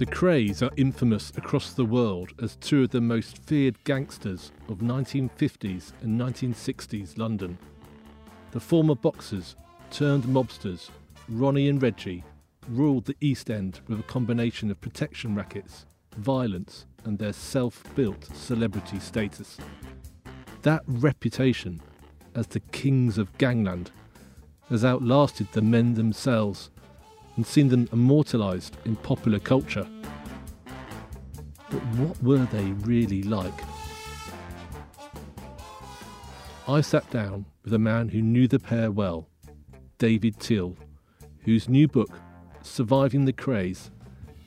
The Krays are infamous across the world as two of the most feared gangsters of 1950s and 1960s London. The former boxers turned mobsters, Ronnie and Reggie, ruled the East End with a combination of protection rackets, violence, and their self built celebrity status. That reputation as the kings of gangland has outlasted the men themselves and seen them immortalised in popular culture. But what were they really like? I sat down with a man who knew the pair well, David Teal, whose new book, Surviving the Krays,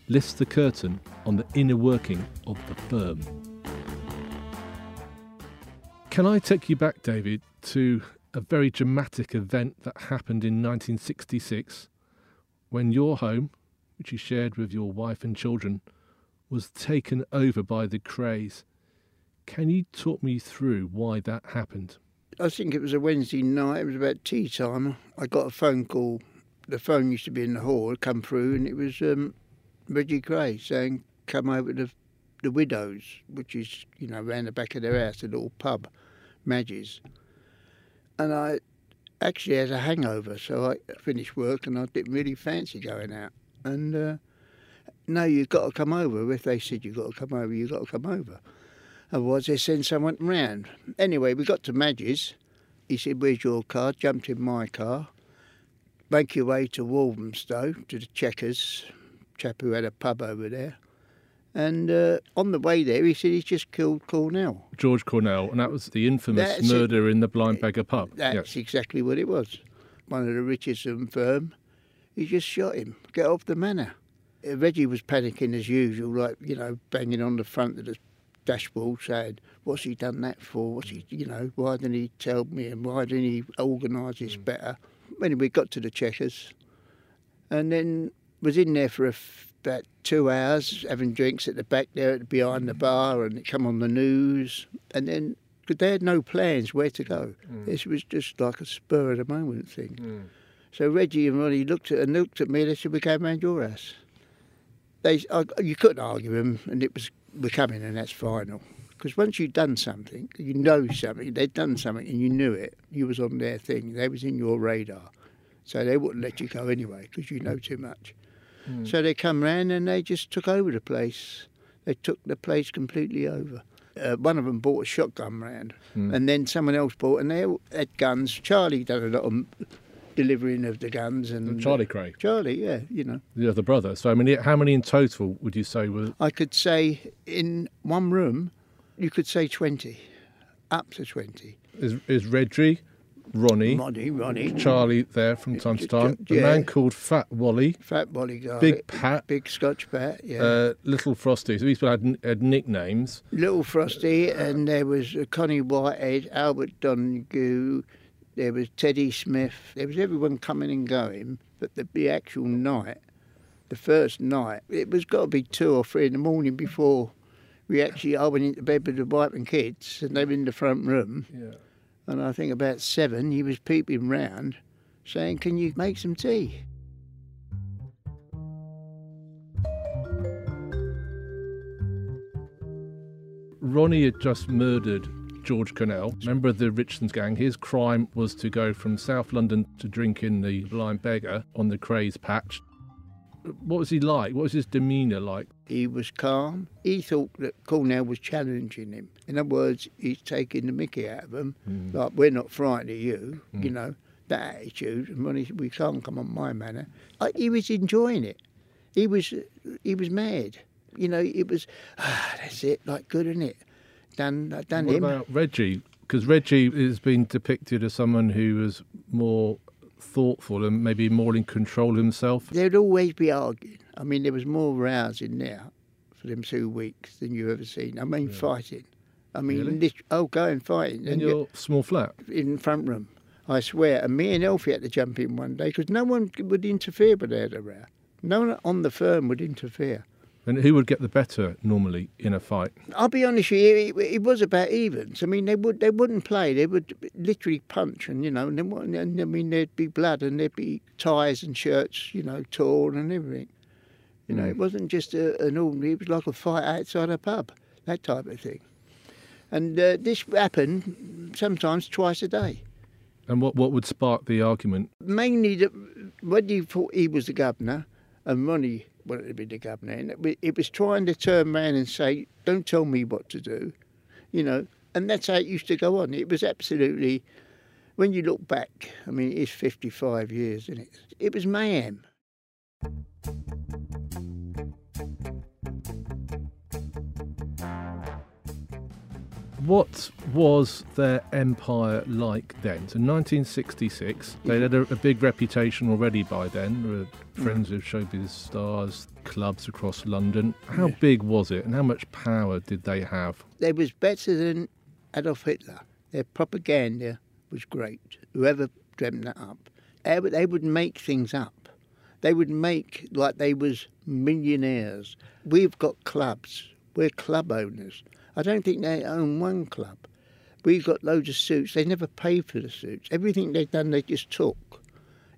lifts the curtain on the inner working of the firm. Can I take you back, David, to a very dramatic event that happened in 1966 when your home, which you shared with your wife and children, was taken over by the Krays? Can you talk me through why that happened? I think it was a Wednesday night. It was about tea time. I got a phone call. The phone used to be in the hall. Come through, and it was um, Reggie Kray saying, "Come over to the Widows, which is you know round the back of their house, a little pub, Madge's." And I actually had a hangover, so I finished work and I didn't really fancy going out. And uh, no, you've got to come over. If they said you've got to come over, you've got to come over. Otherwise, they send someone round. Anyway, we got to Madge's. He said, Where's your car? Jumped in my car. Make your way to Walthamstow, to the Checkers, chap who had a pub over there. And uh, on the way there, he said he's just killed Cornell. George Cornell, and that was the infamous That's it. murder in the Blind Beggar pub. That's Yes. exactly what it was. One of the Richardson firm. He just shot him. Get off the manor. Uh, Reggie was panicking as usual, like, you know, banging on the front of the dashboard saying, What's he done that for? What's he, you know, why didn't he tell me and why didn't he organise this better? Anyway, we got to the checkers and then was in there for a f- about two hours having drinks at the back there behind the bar and it come on the news and then because they had no plans where to go. Mm. This was just like a spur of the moment thing. Mm. So Reggie and Ronnie looked at and looked at me. And they said, "We came round your house." They, I, you couldn't argue them, and it was we're coming, and that's final. Because once you've done something, you know something. They'd done something, and you knew it. You was on their thing. They was in your radar, so they wouldn't let you go anyway because you know too much. So they come round and they just took over the place. They took the place completely over. Uh, one of them bought a shotgun round, and then someone else bought, and they all had guns. Charlie done a lot of delivering of the guns, and Charlie Kray, Charlie, yeah, you know. the other brother. So, I mean, how many in total would you say were? I could say in one room, you could say twenty, up to twenty. Is, is Reggie, Ronnie, Ronnie, Ronnie, Charlie there from time to time? A man called Fat Wally, Fat bodyguard, Big Pat. Big Scotch Pat, yeah. uh, Little Frosty. So these people had, had nicknames. Little Frosty, and there was uh, Connie Whitehead, Albert Donahue, there was Teddy Smith. There was everyone coming and going, but the, the actual night, the first night, it was got to be two or three in the morning before we actually. I went into bed with the wife and kids, and they were in the front room. Yeah. And I think about seven, he was peeping round, saying, "Can you make some tea?" Ronnie had just murdered George Cornell, member of the Richardson's gang. His crime was to go from South London to drink in the Blind Beggar on the Krays Patch. What was he like? What was his demeanour like? He was calm. He thought that Cornell was challenging him. In other words, he's taking the mickey out of him. Like, we're not frightened of you, you know, that attitude. And when he we can't come on my manor. Like, he was enjoying it. He was, he was mad. You know, it was, ah, that's it, like, good, isn't it? Done, done What him. about Reggie? Because Reggie has been depicted as someone who was more thoughtful and maybe more in control himself. There'd always be arguing. I mean, there was more rows in there for them two weeks than you've ever seen. I mean, fighting. I mean, Really? lit- oh, going fighting. In And your small flat. in the front room. I swear. And me and Elfie had to jump in one day because no one would interfere when they had a row. No one on the firm would interfere. And who would get the better normally in a fight? I'll be honest with you, it, it was about evens. I mean, they would they wouldn't play. They would literally punch, and you know, and, then, and I mean, there'd be blood, and there'd be ties and shirts, you know, torn and everything. You know, it wasn't just a, an ordinary. It was like a fight outside a pub, that type of thing. And uh, this happened sometimes twice a day. And what, what would spark the argument? Mainly that when he thought he was the governor, and Ronnie wanted to be the governor, and it it was trying to turn around and say, "Don't tell me what to do," you know. And that's how it used to go on. It was absolutely. When you look back, I mean, it's 55 years, isn't it? It was mayhem. What was their empire like then? So 1966, they had a, a big reputation already by then. Were mm. friends of showbiz stars, clubs across London. How Yeah. big was it, and how much power did they have? They was better than Adolf Hitler. Their propaganda was great. Whoever dreamt that up, they would, they would make things up. They would make like they was millionaires. We've got clubs. We're club owners. I don't think they own one club. We've got loads of suits. They never paid for the suits. Everything they've done, they just took.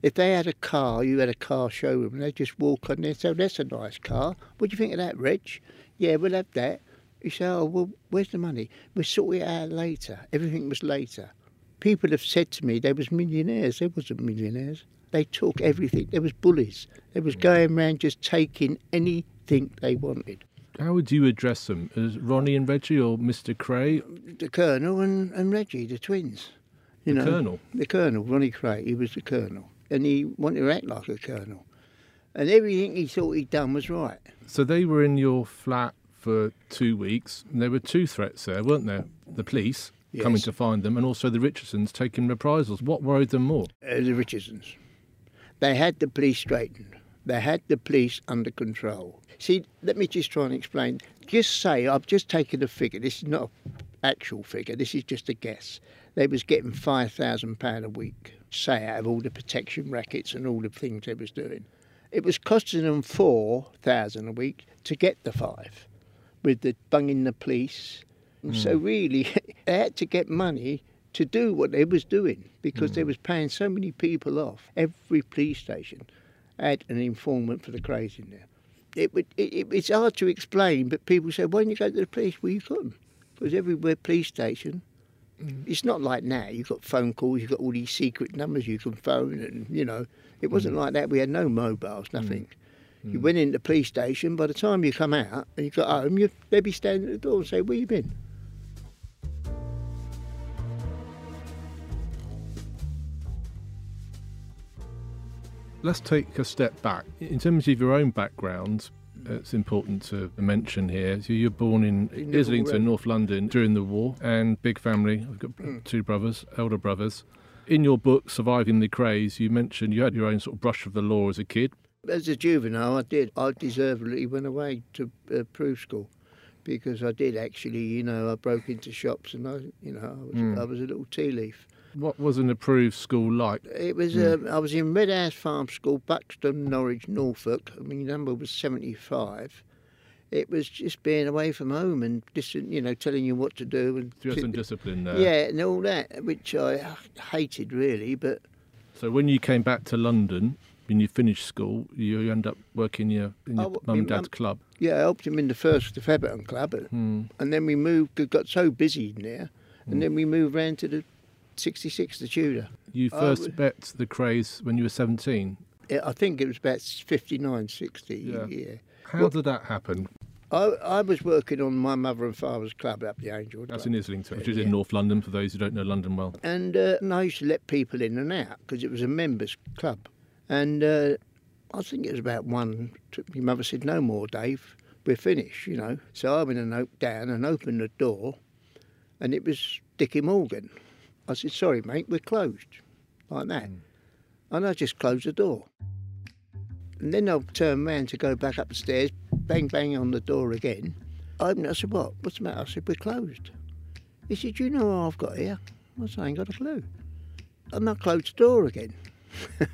If they had a car, you had a car showroom, and they just walk on there and say, oh, that's a nice car. What do you think of that, Rich? Yeah, we'll have that. You say, oh, well, where's the money? We'll sort it out later. Everything was later. People have said to me they was millionaires. They wasn't millionaires. They took everything. There was bullies. They was going around just taking anything they wanted. How would you address them? As Ronnie and Reggie or Mr. Kray? The Colonel and, and Reggie, the twins. You The know, Colonel? The Colonel, Ronnie Kray, he was the Colonel. And he wanted to act like a Colonel. And everything he thought he'd done was right. So they were in your flat for two weeks, and there were two threats there, weren't there? The police coming to find them, and also the Richardsons taking reprisals. What worried them more? uh, the Richardsons. They had the police straightened. They had the police under control. See, let me just try and explain. Just say I've just taken a figure. This is not an actual figure. This is just a guess. They was getting five thousand pound a week, say out of all the protection rackets and all the things they was doing. It was costing them four thousand a week to get the five, with the bunging the police. And so really, they had to get money to do what they was doing because they hmm. was paying so many people off. Every police station had an informant for the Krays in there. It, would, it, it, it's hard to explain, but people say, why don't you go to the police? Well, you couldn't. Because everywhere police station, mm. it's not like now. You've got phone calls, you've got all these secret numbers you can phone, and, you know, it wasn't mm. like that. We had no mobiles, nothing. Mm. You went into the police station, by the time you come out and you got home, you, they'd be standing at the door and say, where you been? Let's take a step back. In terms of your own background, it's important to mention here. So you're born in In Islington, North London, during the war, and big family. I've got Mm. two brothers, elder brothers. In your book, Surviving the Krays, you mentioned you had your own sort of brush with the law as a kid. As a juvenile, I did. I deservedly went away to uh, proof school because I did actually. You know, I broke into shops and I, you know, I was, Mm. I was a little tea leaf. What was an approved school like? It was. Um, I was in Red House Farm School, Buxton, Norwich, Norfolk. I mean, number was seventy-five. It was just being away from home and just, you know, telling you what to do and had some discipline there. yeah, and all that, which I hated really. But So when you came back to London, when you finished school, you end up working your, in your Oh, mum and dad's mum- club. yeah, I helped him in the first the Fairburton Club, Hmm. and then we moved. Got so busy in there, and Mm. then we moved round to the sixty-six, the Tudor. You first w- met the Krays when you were 17. I think it was about 59, 60. Yeah. Yeah. How Well- did that happen? I, I was working on my mother and father's club up the Angel. That's Club. in Islington, which is Yeah. in North London for those who don't know London well. And, uh, and I used to let people in and out because it was a members' club. And uh, I think it was about one. My mother said, "No more, Dave. We're finished." You know. So I went and op- down and opened the door, and it was Dickie Morgan. I said, "Sorry, mate, we're closed," like that. Mm. And I just closed the door. And then I turned round to go back up the stairs, bang bang on the door again. I opened it, I said, "What? What's the matter?" I said, "We're closed." He said, "Do you know what I've got here?" I said, "I ain't got a clue." And I closed the door again.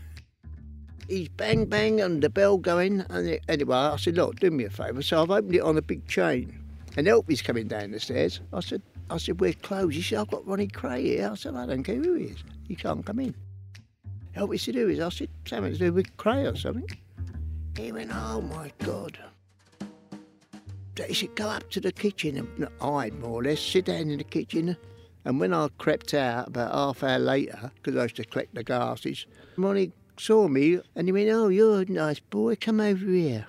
he's bang bang and the bell going. And it, anyway, I said, look, do me a favour. So I've opened it on a big chain. And Elpy's coming down the stairs. I said, I said, we're closed. He said, I've got Ronnie Kray here. I said, I don't care who he is. He can't come in. Help me to do is I said, something to do with Kray or something. He went, oh my God. He said, go up to the kitchen and hide more or less, sit down in the kitchen. And when I crept out about half hour later, because I used to collect the glasses, Ronnie saw me and he went, oh, you're a nice boy, come over here.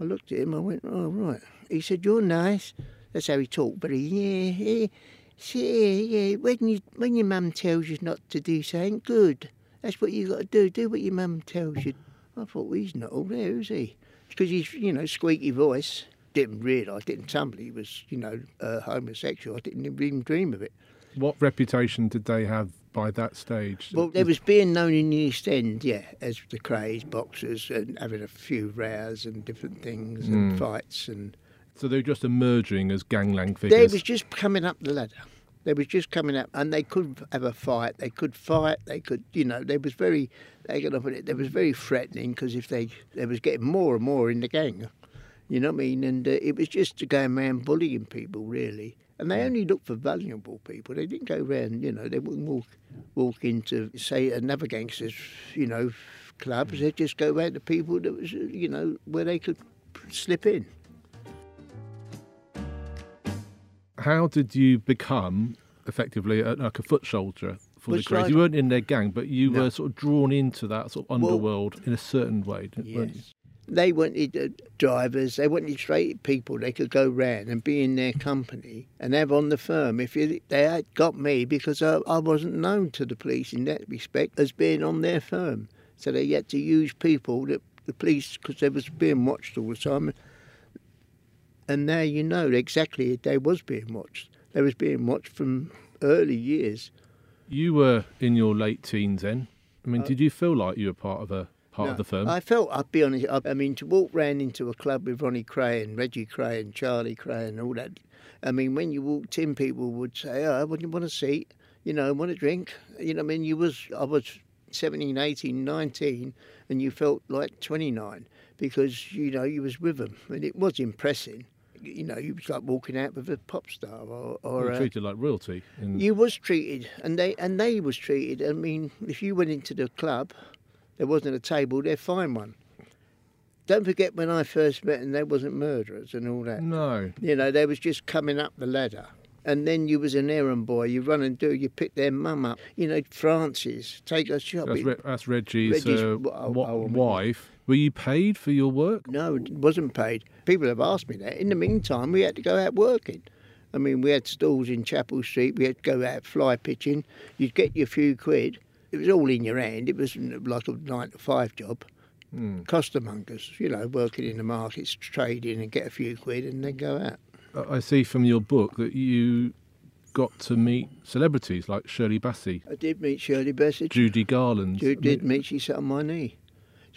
I looked at him, I went, oh, right. He said, you're nice. That's how he talked, but he, yeah, yeah. See, yeah, when, you, when your mum tells you not to do something, good. That's what you got to do. Do what your mum tells you. I thought, well, he's not all there, is he? Because he's, you know, squeaky voice. Didn't realise, didn't tumble he was, you know, uh, homosexual. I didn't even dream of it. What reputation did they have by that stage? Well, there was being known in the East End, yeah, as the Krays, boxers, and having a few rows and different things and Mm. fights. and So they were just emerging as gangland figures. They was just coming up the ladder. They was just coming up, and they could have a fight. They could fight. They could, you know, they was very. They got up at it. They was very threatening because if they, they was getting more and more in the gang, you know what I mean. And uh, it was just a going around bullying people really. And they only looked for vulnerable people. They didn't go around, you know. They wouldn't walk walk into say another gangster's, you know, clubs. They'd just go around to people that was, uh, you know, where they could slip in. How did you become effectively a, like a foot soldier for the Krays? You weren't in their gang, but you No. were sort of drawn into that sort of Well- underworld in a certain way, didn't- weren't you? Yes. They wanted uh, drivers, they wanted straight people they could go round and be in their company and have on the firm. If you, they had got me because I, I wasn't known to the police in that respect as being on their firm. So they had to use people that the police, because they was being watched all the time. And there you know exactly they was being watched. They was being watched from early years. You were in your late teens then. I mean, Uh, did you feel like you were part of a part No, of the firm? I felt, I'll be honest, I, I mean, to walk round into a club with Ronnie Kray and Reggie Kray and Charlie Kray and all that, I mean, when you walked in, people would say, oh, would you want a seat? You know, want a drink? You know, I mean, you was, I was 17, 18, 19, and you felt like 29 because, you know, you was with them. And it was impressive. You know, you was like walking out with a pop star or, you were a, treated like royalty. In, you was treated, and they and they was treated. I mean, if you went into the club, there wasn't a table. They'd find one. Don't forget when I first met, and there wasn't murderers and all that. no, You know, they was just coming up the ladder. And then you was an errand boy. You run and do. You pick their mum up. You know, Frances, take her that's, shopping. Re- that's Reggie's, Reggie's uh, w- oh, oh, wife. Were you paid for your work? No, it wasn't paid. People have asked me that. In the meantime, we had to go out working. I mean, we had stalls in Chapel Street. We had to go out fly pitching. You'd get your few quid. It was all in your hand. It wasn't like a nine to five job. Hmm. Costermongers, you know, working in the markets, trading and get a few quid and then go out. I see from your book that you got to meet celebrities like Shirley Bassey, I did meet Shirley Bassey. Judy Garland. I did meet. She sat on my knee.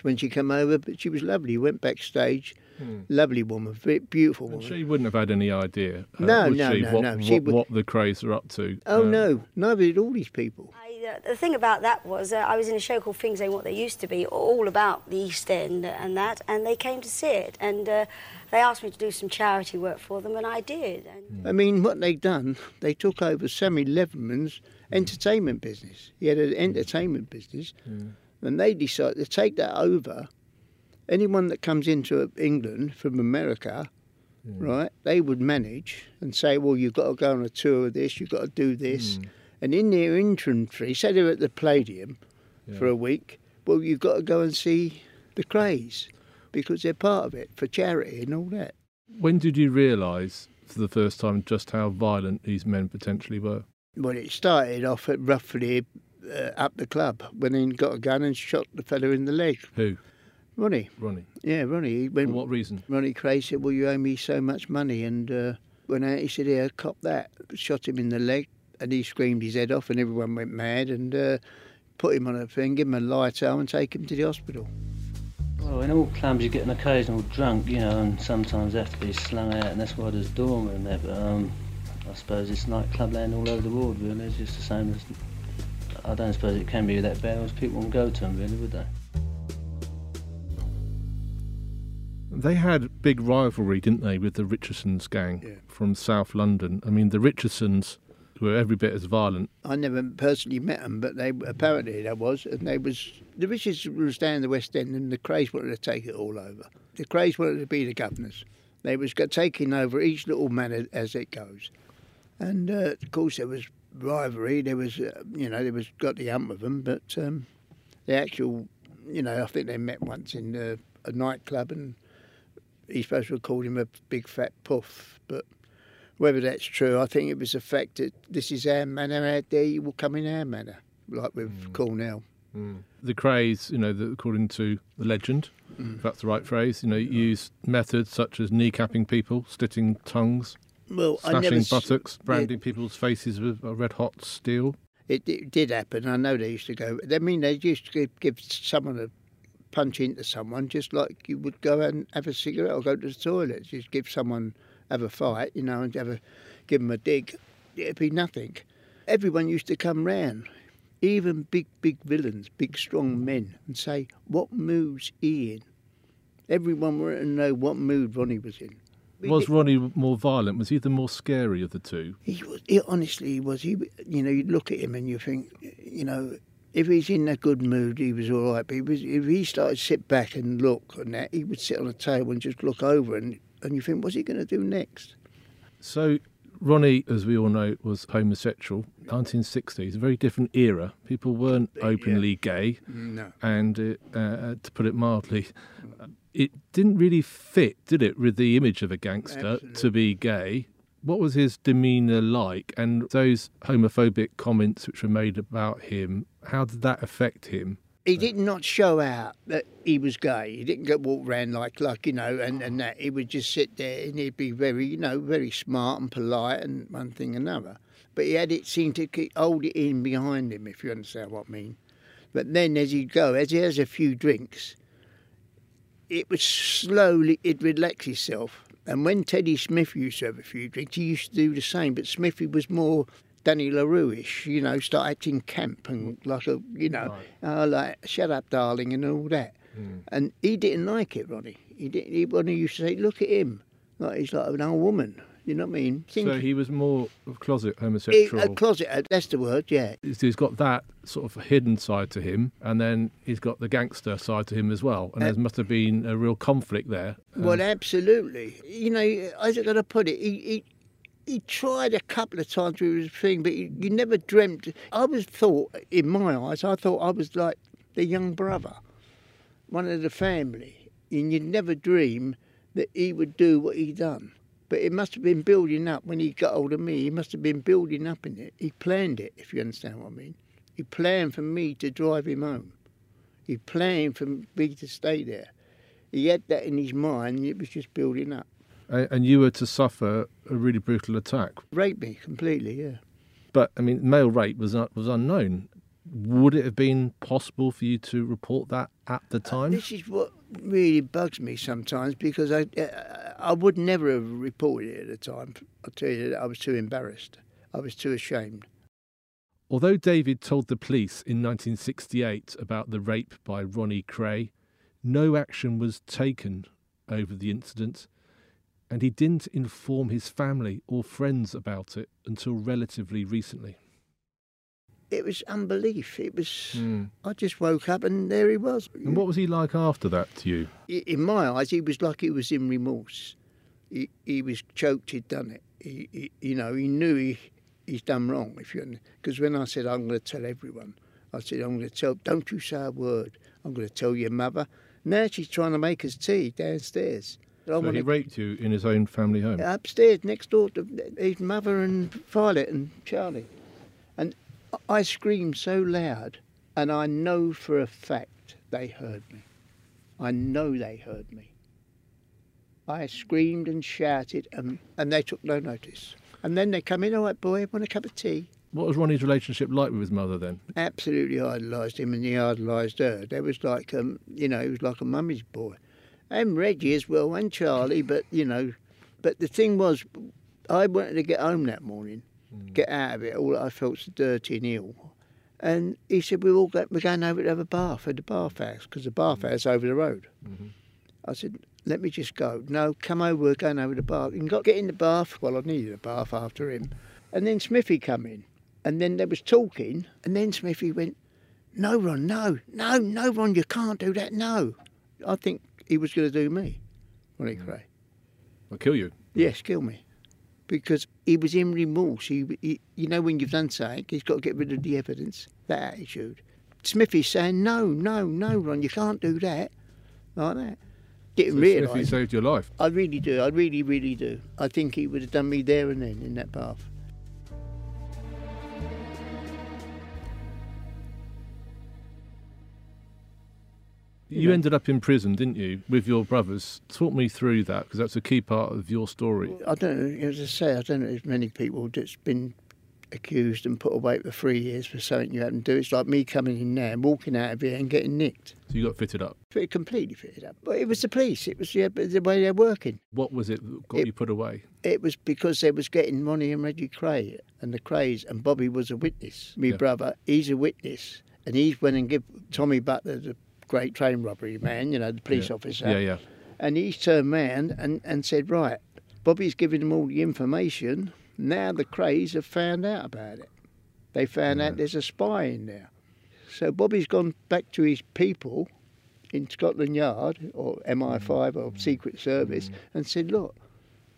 It's when she came over, but she was lovely. Went backstage. Hmm. Lovely woman, very beautiful and woman. she wouldn't have had any idea. uh, No, would no, she, no, what, no. She What, would- what the Krays are up to. Oh Um, no, neither did all these people. I, uh, the thing about that was uh, I was in a show called Things Ain't What They Used to Be, all about the East End and that, and they came to see it, and uh, they asked me to do some charity work for them, and I did. And I mean, what they done, they took over Sammy Leatherman's entertainment business. He had an entertainment business, and they decide to take that over. Anyone that comes into England from America, hmm. right, they would manage and say, well, you've got to go on a tour of this, you've got to do this. Hmm. And in their infantry, say they're at the Palladium for a week, well, you've got to go and see the Krays because they're part of it for charity and all that. When did you realise for the first time just how violent these men potentially were? Well, it started off at roughly uh, up the club when he got a gun and shot the fellow in the leg. Who? Ronnie, Ronnie. yeah, Ronnie. He For what reason? Ronnie Kray said, "Well, you owe me so much money," and uh, went out. He said, "Here, cop that." Shot him in the leg, and he screamed his head off, and everyone went mad and uh, put him on a thing, give him a light arm, and take him to the hospital. Well, in all clubs you get an occasional drunk, you know, and sometimes they have to be slung out, and that's why there's doormen there. But um, I suppose it's nightclub land all over the world, really. It's just the same as. I don't suppose it can be that bad, as people won't go to them, really, would they? They had big rivalry, didn't they, with the Richardsons gang Yeah. from South London? I mean, the Richardsons were every bit as violent. I never personally met them, but they apparently there was, and they was the Richards was down the West End, and the Krays wanted to take it all over. The Krays wanted to be the governors. They was taking over each little manor as it goes, and uh, of course there was rivalry. There was, uh, you know, there was got the hump of them, but um, the actual, you know, I think they met once in uh, a nightclub, and he's supposed to have called him a big fat puff, but whether that's true, I think it was the fact that this is our manor, out there you will come in our manor, like with Cornell. The Krays, you know, the, according to the legend, if that's the right phrase, you know, used methods such as kneecapping people, slitting tongues, Well, I slashing buttocks, branding people's faces with a red hot steel. It, it did happen. I know they used to go. I mean, they used to give, give someone a punch into someone, just like you would go and have a cigarette or go to the toilet. Just give someone have a fight, you know, and have a give them a dig. It'd be nothing. Everyone used to come round, even big, big villains, big, strong men, and say, "What mood's he in?" Everyone wanted to know what mood Ronnie was in. Was Ronnie more violent? Was he the more scary of the two? He was. He, honestly, he was. He, you know, you look at him and you think, you know, if he's in a good mood, he was all right. But he was, if he started to sit back and look and that, he would sit on a table and just look over and and you think, what's he going to do next? So, Ronnie, as we all know, was homosexual. 1960s, a very different era. People weren't openly gay, No. and it, uh, to put it mildly, uh, it didn't really fit, did it, with the image of a gangster to be gay? What was his demeanour like? And those homophobic comments which were made about him, how did that affect him? He did not show out that he was gay. He didn't go walk around like, like you know, and, and that. He would just sit there and he'd be very, you know, very smart and polite and one thing and another. But he had it seemed to keep, hold it in behind him, if you understand what I mean. But then as he'd go, as he has a few drinks, it would slowly, it'd relax himself. And when Teddy Smith used to have a few drinks, he used to do the same. But Smithy was more Danny La Rue-ish, you know, start acting camp and like a, you know, oh, like, shut up, darling, and all that. Hmm. And he didn't like it, Ronnie. He didn't. He, Ronnie used to say, look at him. Like he's like an old woman. You know what I mean? Think, So he was more of closet he- homosexual. a closet, uh, that's the word, yeah. So he's got that sort of hidden side to him, and then he's got the gangster side to him as well. And there must have been a real conflict there. Um, Well, absolutely. You know, how's I got to put it? He, he, he tried a couple of times with his thing, but you, you never dreamt. I was thought, in my eyes, I thought I was like the young brother, one of the family. And you'd never dream that he would do what he done. But it must have been building up when he got hold of me. He must have been building up in it. He planned it, if you understand what I mean. He planned for me to drive him home. He planned for me to stay there. He had that in his mind, and it was just building up. and you were to suffer a really brutal attack. Raped me completely, yeah. But I mean, male rape was un- was unknown. Would it have been possible for you to report that at the time? This is what really bugs me sometimes because I, uh, I would never have reported it at the time. I'll tell you I was too embarrassed. I was too ashamed. Although David told the police in 1968 about the rape by Ronnie Kray, no action was taken over the incident, and he didn't inform his family or friends about it until relatively recently. It was unbelief. It was. Hmm. I just woke up and there he was. And what was he like after that to you? In my eyes, he was like he was in remorse. He, he was choked. He'd done it. He, he, you know, he knew he he's done wrong. If you because when I said I'm going to tell everyone, I said I'm going to tell. Don't you say a word. I'm going to tell your mother. Now she's trying to make us tea downstairs. So wanna- he raped you in his own family home. upstairs next door to his mother and Violet and Charlie. I screamed so loud, and I know for a fact they heard me. I know they heard me. I screamed and shouted, and, and they took no notice. And then they come in, all right, boy, I want a cup of tea? What was Ronnie's relationship like with his mother then? Absolutely idolised him, and he idolised her. There was like, um, you know, he was like a mummy's boy. And Reggie as well, and Charlie, but, you know, but the thing was, I wanted to get home that morning, Mm. get out of it. All I felt so dirty and ill. And he said, we're all go- we're going over to have a bath at the bath house, because the mm. bath house over the road. Mm-hmm. I said, let me just go. No, come over, we're going over the bath. And got get in the bath. Well, I needed a bath after him. And then Smithy come in. And then there was talking. And then Smithy went, no, Ron, no, no, no, Ron, you can't do that, no. I think he was going to do me, Ronnie mm. Kray. I'll kill you. Yes, kill me. Because he was in remorse. He, he, you know, when you've done something, he's got to get rid of the evidence, that attitude. Smithy's saying, no, no, no, Ron, you can't do that, like that. Didn't So realise. Smithy saved your life. I really do. I really, really do. I think he would have done me there and then in that bath. You Yeah. ended up in prison, didn't you, with your brothers? Talk me through that because that's a key part of your story. I don't know, as I say, I don't know as many people that's been accused and put away for three years for something you haven't do. It's like me coming in there and walking out of here and getting nicked. So you got fitted up. Fit- Completely fitted up. But it was the police. It was the, the way they're working. What was it that got It- you put away? It was because they was getting Ronnie and Reggie Kray and the Krays and Bobby was a witness. Me Yeah. brother, he's a witness. And he's went and give Tommy Butler, the great train robbery mm. man, you know, the police Yeah. officer. Yeah, yeah. And he turned round and, and said, right, Bobby's giving them all the information. Now the Krays have found out about it. They found Yeah. out there's a spy in there. So Bobby's gone back to his people in Scotland Yard or MI5 mm. or Secret Service mm. and said, look,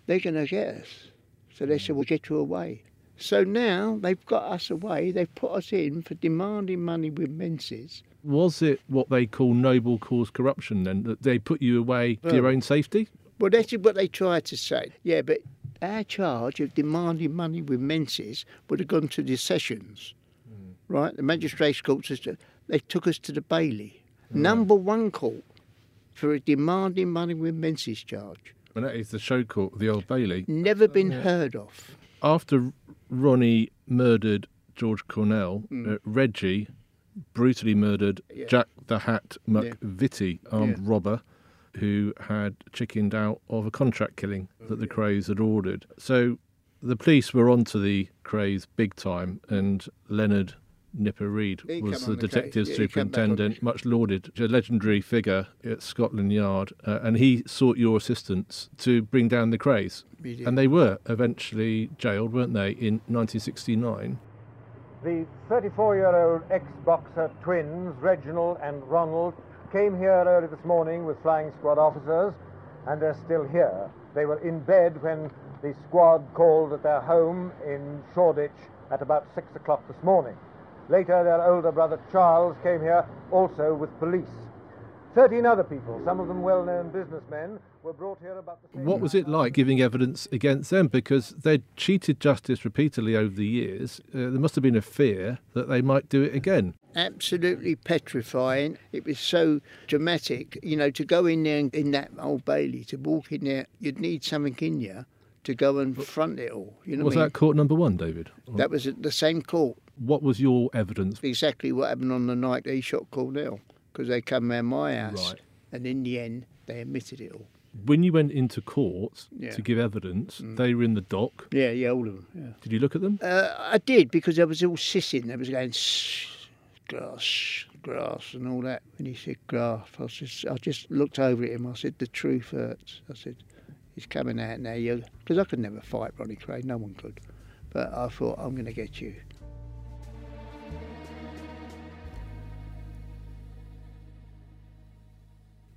they're going to get us. So they said, we'll get you away. So now they've got us away. They've put us in for demanding money with menaces. Was it what they call noble cause corruption then? That they put you away for your own safety? Well, that's what they tried to say. Yeah, but our charge of demanding money with menaces would have gone to the sessions, hmm. right? The magistrates' court system. They took us to the Bailey, hmm. number one court, for a demanding money with menaces charge. And that is the show court, the Old Bailey. Never been heard of. After Ronnie murdered George Cornell, uh, Reggie brutally murdered. Yeah. Jack the Hat Yeah. Armed Yeah. robber, who had chickened out of a contract killing that the Krays had ordered. So the police were onto the Krays big time, and Leonard Nipper Read He was the the detective Yeah, he come back on superintendent, it. much lauded, a legendary figure at Scotland Yard, uh, and he sought your assistance to bring down the Krays. And they were eventually jailed, weren't they, in 1969? The 34 year old ex boxer twins, Reginald and Ronald, came here early this morning with flying squad officers, and they're still here. They were in bed when the squad called at their home in Shoreditch at about 6 o'clock this morning. Later, their older brother Charles came here also with police. Thirteen other people, some of them well known businessmen, were brought here about the same What was it like giving evidence against them? Because they'd cheated justice repeatedly over the years. Uh, there must have been a fear that they might do it again. absolutely petrifying. It was so dramatic, you know, to go in there and, in that old Bailey, to walk in there, you'd need something in you to go and front it all. You know was what I mean? that court number one, David? That was at the same court, What was your evidence? exactly what happened on the night they shot Cornell, because they come round my house, Right. and in the end, they admitted it all. When you went into court Yeah. Mm. to give evidence, they were in the dock. Yeah, yeah, all of them. Yeah. Did you look at them? Uh, I did because I was all sissing. They was going shh, grass, grass, and all that. When he said grass, I just, I just looked over at him. I said, "The truth hurts." I said, "He's coming out now." You, because I could never fight Ronnie Kray. No one could. But I thought, I'm going to get you.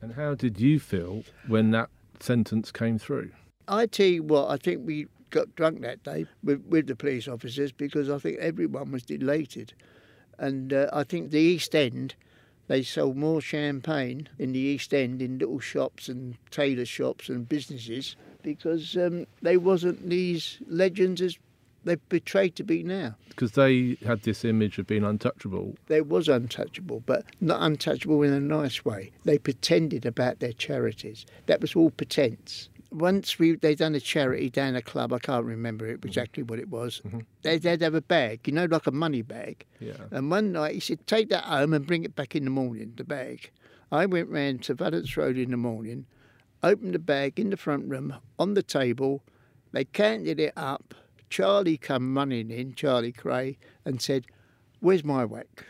And how did you feel when that sentence came through? I tell you what, I think we got drunk that day with, with the police officers because I think everyone was elated. And uh, I think the East End, they sold more champagne in the East End in little shops and tailor shops and businesses because um, they wasn't these legends as they're portrayed to be now. Because they had this image of being untouchable. They was untouchable, but not untouchable in a nice way. They pretended about their charities. That was all pretense. Once we they done a charity down a club, I can't remember exactly what it was. Mm-hmm. They, they'd have a bag, you know, like a money bag. Yeah. And one night he said, "Take that home and bring it back in the morning." The bag. I went round to Vallance Road in the morning, opened the bag in the front room on the table. They counted it up. Charlie come running in, Charlie Kray, and said, "Where's my whack?"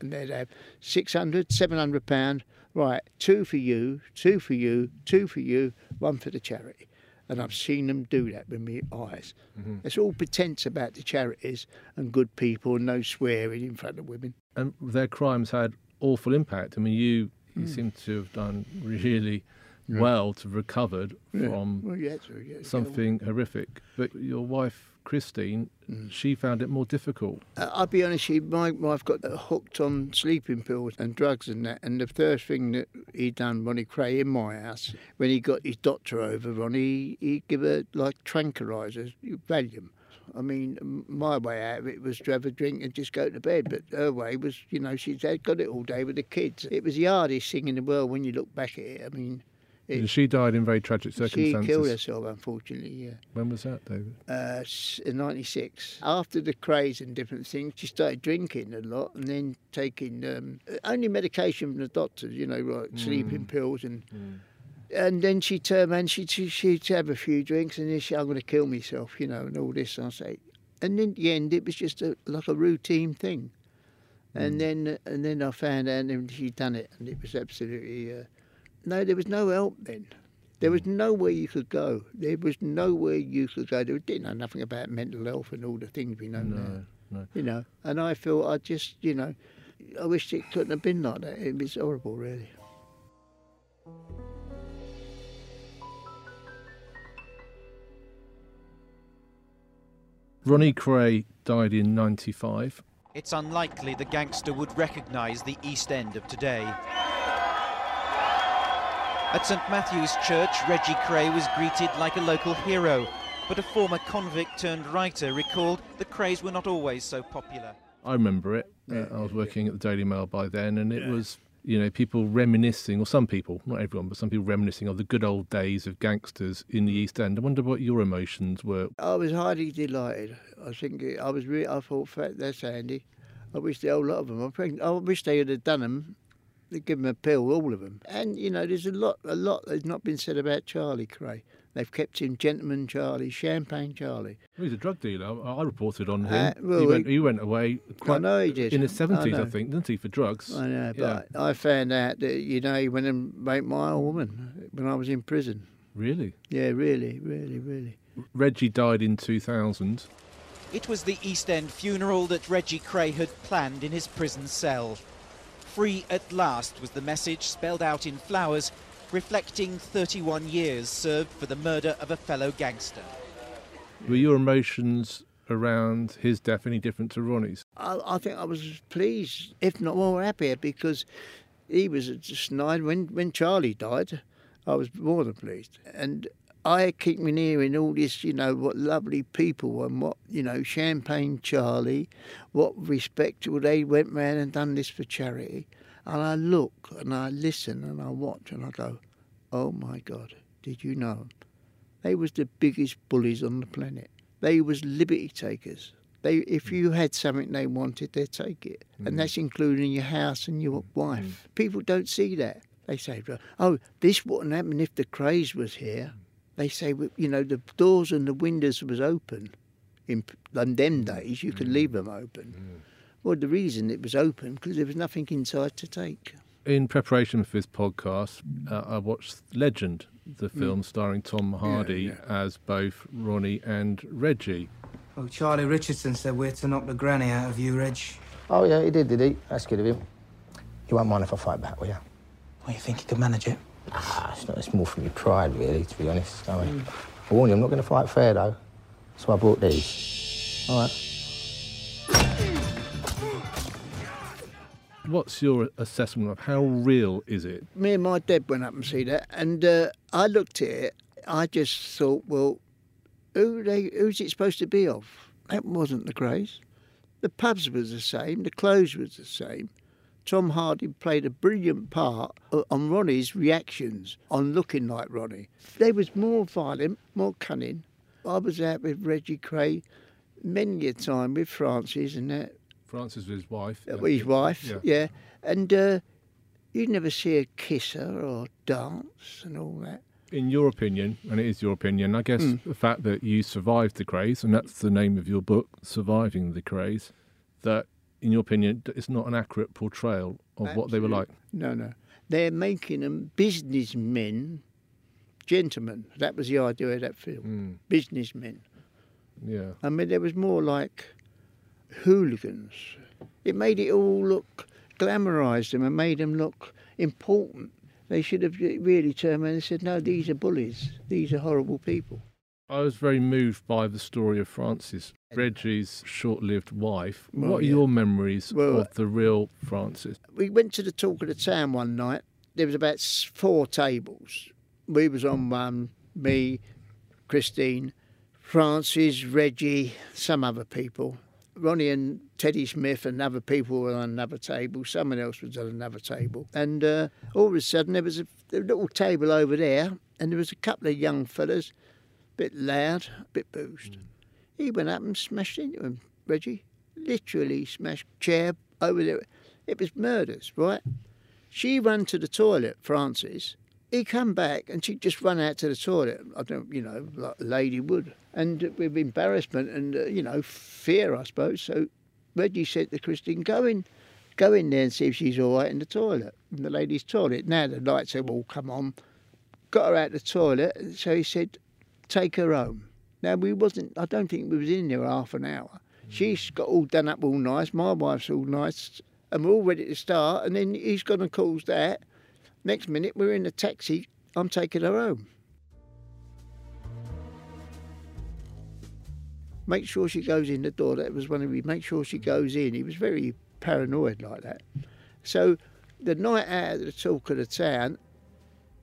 And they'd have 600, 700 pound right, two for you, two for you, two for you, one for the charity. And I've seen them do that with my eyes. Mm-hmm. It's all pretense about the charities and good people and no swearing in front of women. And their crimes had awful impact. I mean, you you mm. seem to have done really well to have recovered Yeah. from Well, yeah, so, yeah, something horrific. But your wife, Christine, Hmm. she found it more difficult. Uh, I'll be honest, you, my wife got hooked on sleeping pills and drugs and that. And the first thing that he done, Ronnie Kray, in my house, when he got his doctor over, Ronnie, he, he give her like tranquilizers, Valium. I mean, my way out of it was to have a drink and just go to bed. But her way was, you know, she's had got it all day with the kids. It was the hardest thing in the world when you look back at it. I mean, It- she died in very tragic circumstances. she killed herself, unfortunately. Yeah. When was that, David? uh, in 96. After the Krays and different things, she started drinking a lot and then taking um, only medication from the doctors, you know, like sleeping pills. And and then she turned and she, she, she'd have a few drinks and then she, I'm going to kill myself, you know, and all this. I say. And in the end, it was just a, like a routine thing. And then and then I found out and she'd done it and it was absolutely... Uh, no, there was no help then. There was hmm. nowhere you could go. There was nowhere you could go. They didn't know nothing about mental health and all the things we know now. No, no. You know, and I feel I just, you know, I wish it couldn't have been like that. It was horrible, really. Ronnie Kray died in 95. It's unlikely the gangster would recognise the East End of today. At St Matthew's Church, Reggie Kray was greeted like a local hero, but a former convict turned writer recalled the Krays were not always so popular. I remember it. Uh, I was working at the Daily Mail by then, and it was, you know, people reminiscing, or some people, not everyone, but some people reminiscing of the good old days of gangsters in the East End. I wonder what your emotions were. I was highly delighted. I think it, I was really, I thought, that's handy. I wish the whole lot of them. I, think, I wish they had done them. They give them a pill, all of them. And you know, there's a lot, a lot that's not been said about Charlie Kray. They've kept him Gentleman Charlie, Champagne Charlie. Well, he's a drug dealer. I, I reported on him. Uh, well, he, went, he- he went away quite I know he did. in the seventies, I, know. think, didn't he, for drugs? I know, Yeah. but I found out that you know he went and raped my old woman when I was in prison. Really? Yeah, really, really, really. Reggie died in 2000. It was the East End funeral that Reggie Kray had planned in his prison cell. Free at last was the message spelled out in flowers, reflecting 31 years served for the murder of a fellow gangster. Were your emotions around his death any different to Ronnie's? I, I think I was pleased, if not more happier, because he was just nine. When when Charlie died, I was more than pleased, and I keep me hearing all this, you know, what lovely people and what you know, Champagne Charlie, what respectable they went round and done this for charity, and I look and I listen and I watch and I go, oh my God, did you know? They was the biggest bullies on the planet. They was liberty takers. They, if mm. you had something they wanted, they'd take it, and mm. that's including your house and your mm. wife. People don't see that. They say, "Oh, this wouldn't happen if the Krays was here." They say, "You know, the doors and the windows was open. In, in them mm. days, you could mm. leave them open." Mm. Well, the reason it was open because there was nothing inside to take. In preparation for this podcast, uh, I watched Legend, the film starring Tom Hardy as both Ronnie and Reggie. Well, Charlie Richardson said we're to knock the granny out of you, Reg. Oh, yeah, he did, did he? That's good of him. You won't mind if I fight back, will you? Well, you think you could manage it? Ah, it's, not, it's more from your pride, really, to be honest. I, mean, I warn you, I'm not going to fight fair, though. That's why I brought these. All right. What's your assessment of how real is it? me and my dad went up and see that, and uh, I looked at it. I just thought, well, who they, who's it supposed to be of? That wasn't the Krays. The pubs was the same. The clothes was the same. Tom Hardy played a brilliant part on Ronnie's reactions on looking like Ronnie. They was more violent, more cunning. I was out with Reggie Kray many a time with Frances and that, Frances was his wife. uh, his wife, Yeah. yeah. And uh, you'd never see her kiss her or dance and all that. In your opinion, and it is your opinion, I guess the fact that you survived the Krays, and that's the name of your book, Surviving the Krays, that in your opinion, it's not an accurate portrayal of what they were like. No, no. they're making them businessmen, gentlemen. That was the idea of that film. Mm. Businessmen. Yeah. I mean, there was more like hooligans. It made it all look glamorised them and made them look important. They should have really turned around and said, "No, these are bullies. These are horrible people." I was very moved by the story of Frances, Reggie's short-lived wife. Well, what are yeah. your memories Well, of the real Frances? we went to the talk of the town one night. There was about four tables. We was on one, me, Christine, Frances, Reggie, some other people. Ronnie and Teddy Smith and other people were on another table. Someone else was on another table. And uh, all of a sudden there was a, a little table over there and there was a couple of young fellas, a bit loud, a bit boozed. He went up and smashed into him, Reggie. Literally smashed chair over there. It was murders, right? She ran to the toilet, Frances. He come back and she just run out to the toilet. I don't, you know, like a lady would. And with embarrassment and, uh, you know, fear, I suppose. So Reggie said to Christine, go in, go in there and see if she's all right in the toilet, in the ladies' toilet. Now the lights have all come on. Got her out the toilet. So he said, take her home. Now we wasn't, I don't think we was in there half an hour. She's hmm. got all done up all nice. My wife's all nice. And we're all ready to start. And then he's gone and calls that. Next minute, we're in a taxi. I'm taking her home. Make sure she goes in the door. That was one of his. Make sure she goes in. He was very paranoid like that. So the night out of the talk of the town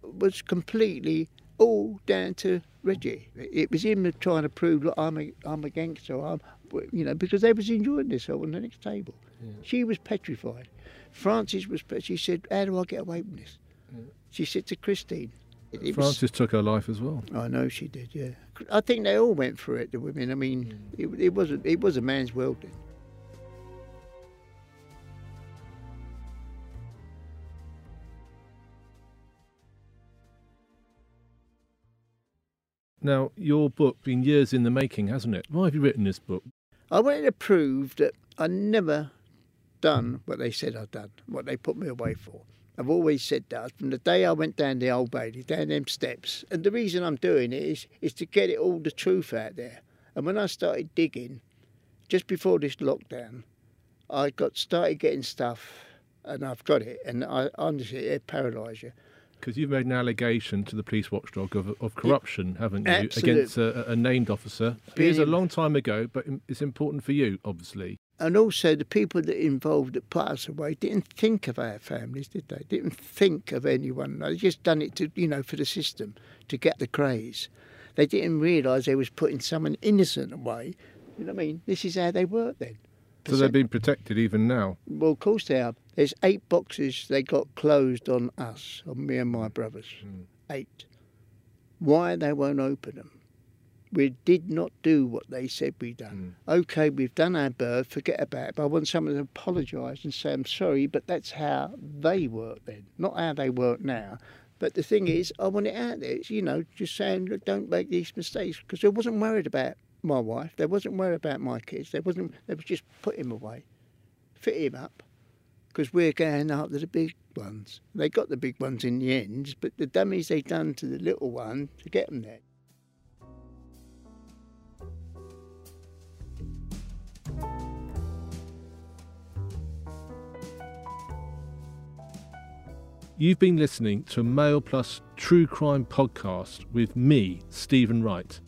was completely all down to Reggie. It was him trying to prove, look, I'm a, I'm a gangster. I'm, you know, because they was enjoying this on the next table. She was petrified. Frances was. She said, "How do I get away from this?" She said to Christine. It, it was- took her life as well. I know she did. Yeah, I think they all went through it. The women. I mean, mm. it, it was a, it was a man's world then. Now, your book been years in the making, hasn't it? Why have you written this book? I wanted to prove that I never done what they said I'd done, what they put me away for. I've always said that from the day I went down the old Bailey, down them steps. And the reason I'm doing it is, is to get it all the truth out there. And when I started digging, just before this lockdown, I got started getting stuff, and I've got it. And I honestly, it paralysed you. Because you've made an allegation to the police watchdog of, of corruption, haven't you, Absolute. against a, a named officer. It was a long time ago, but it's important for you, obviously. And also, the people that involved that put us away didn't think of our families, did they? Didn't think of anyone. They just done it to, you know, for the system to get the Krays. They didn't realise they was putting someone innocent away. You know what I mean? This is how they work then. So they're being protected even now. Well, of course they are. There's eight boxes they got closed on us, on me and my brothers. Hmm. Eight. Why they won't open them? We did not do what they said we done. Hmm. Okay, we've done our birth, forget about it. But I want someone to apologise and say, I'm sorry, but that's how they work then, not how they work now. But the thing is, I want it out there. It's, you know, just saying, look, don't make these mistakes. Because I wasn't worried about my wife. They wasn't worried about my kids. They wasn't. They was just put him away, fit him up, because we're going after the big ones. They got the big ones in the end, but the dummies they done to the little one to get them there. You've been listening to a Mail Plus True Crime podcast with me, Stephen Wright,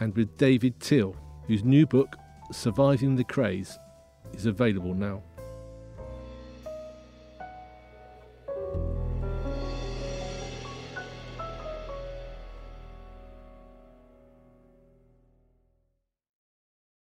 and with David Teale, whose new book, Surviving the Krays, is available now.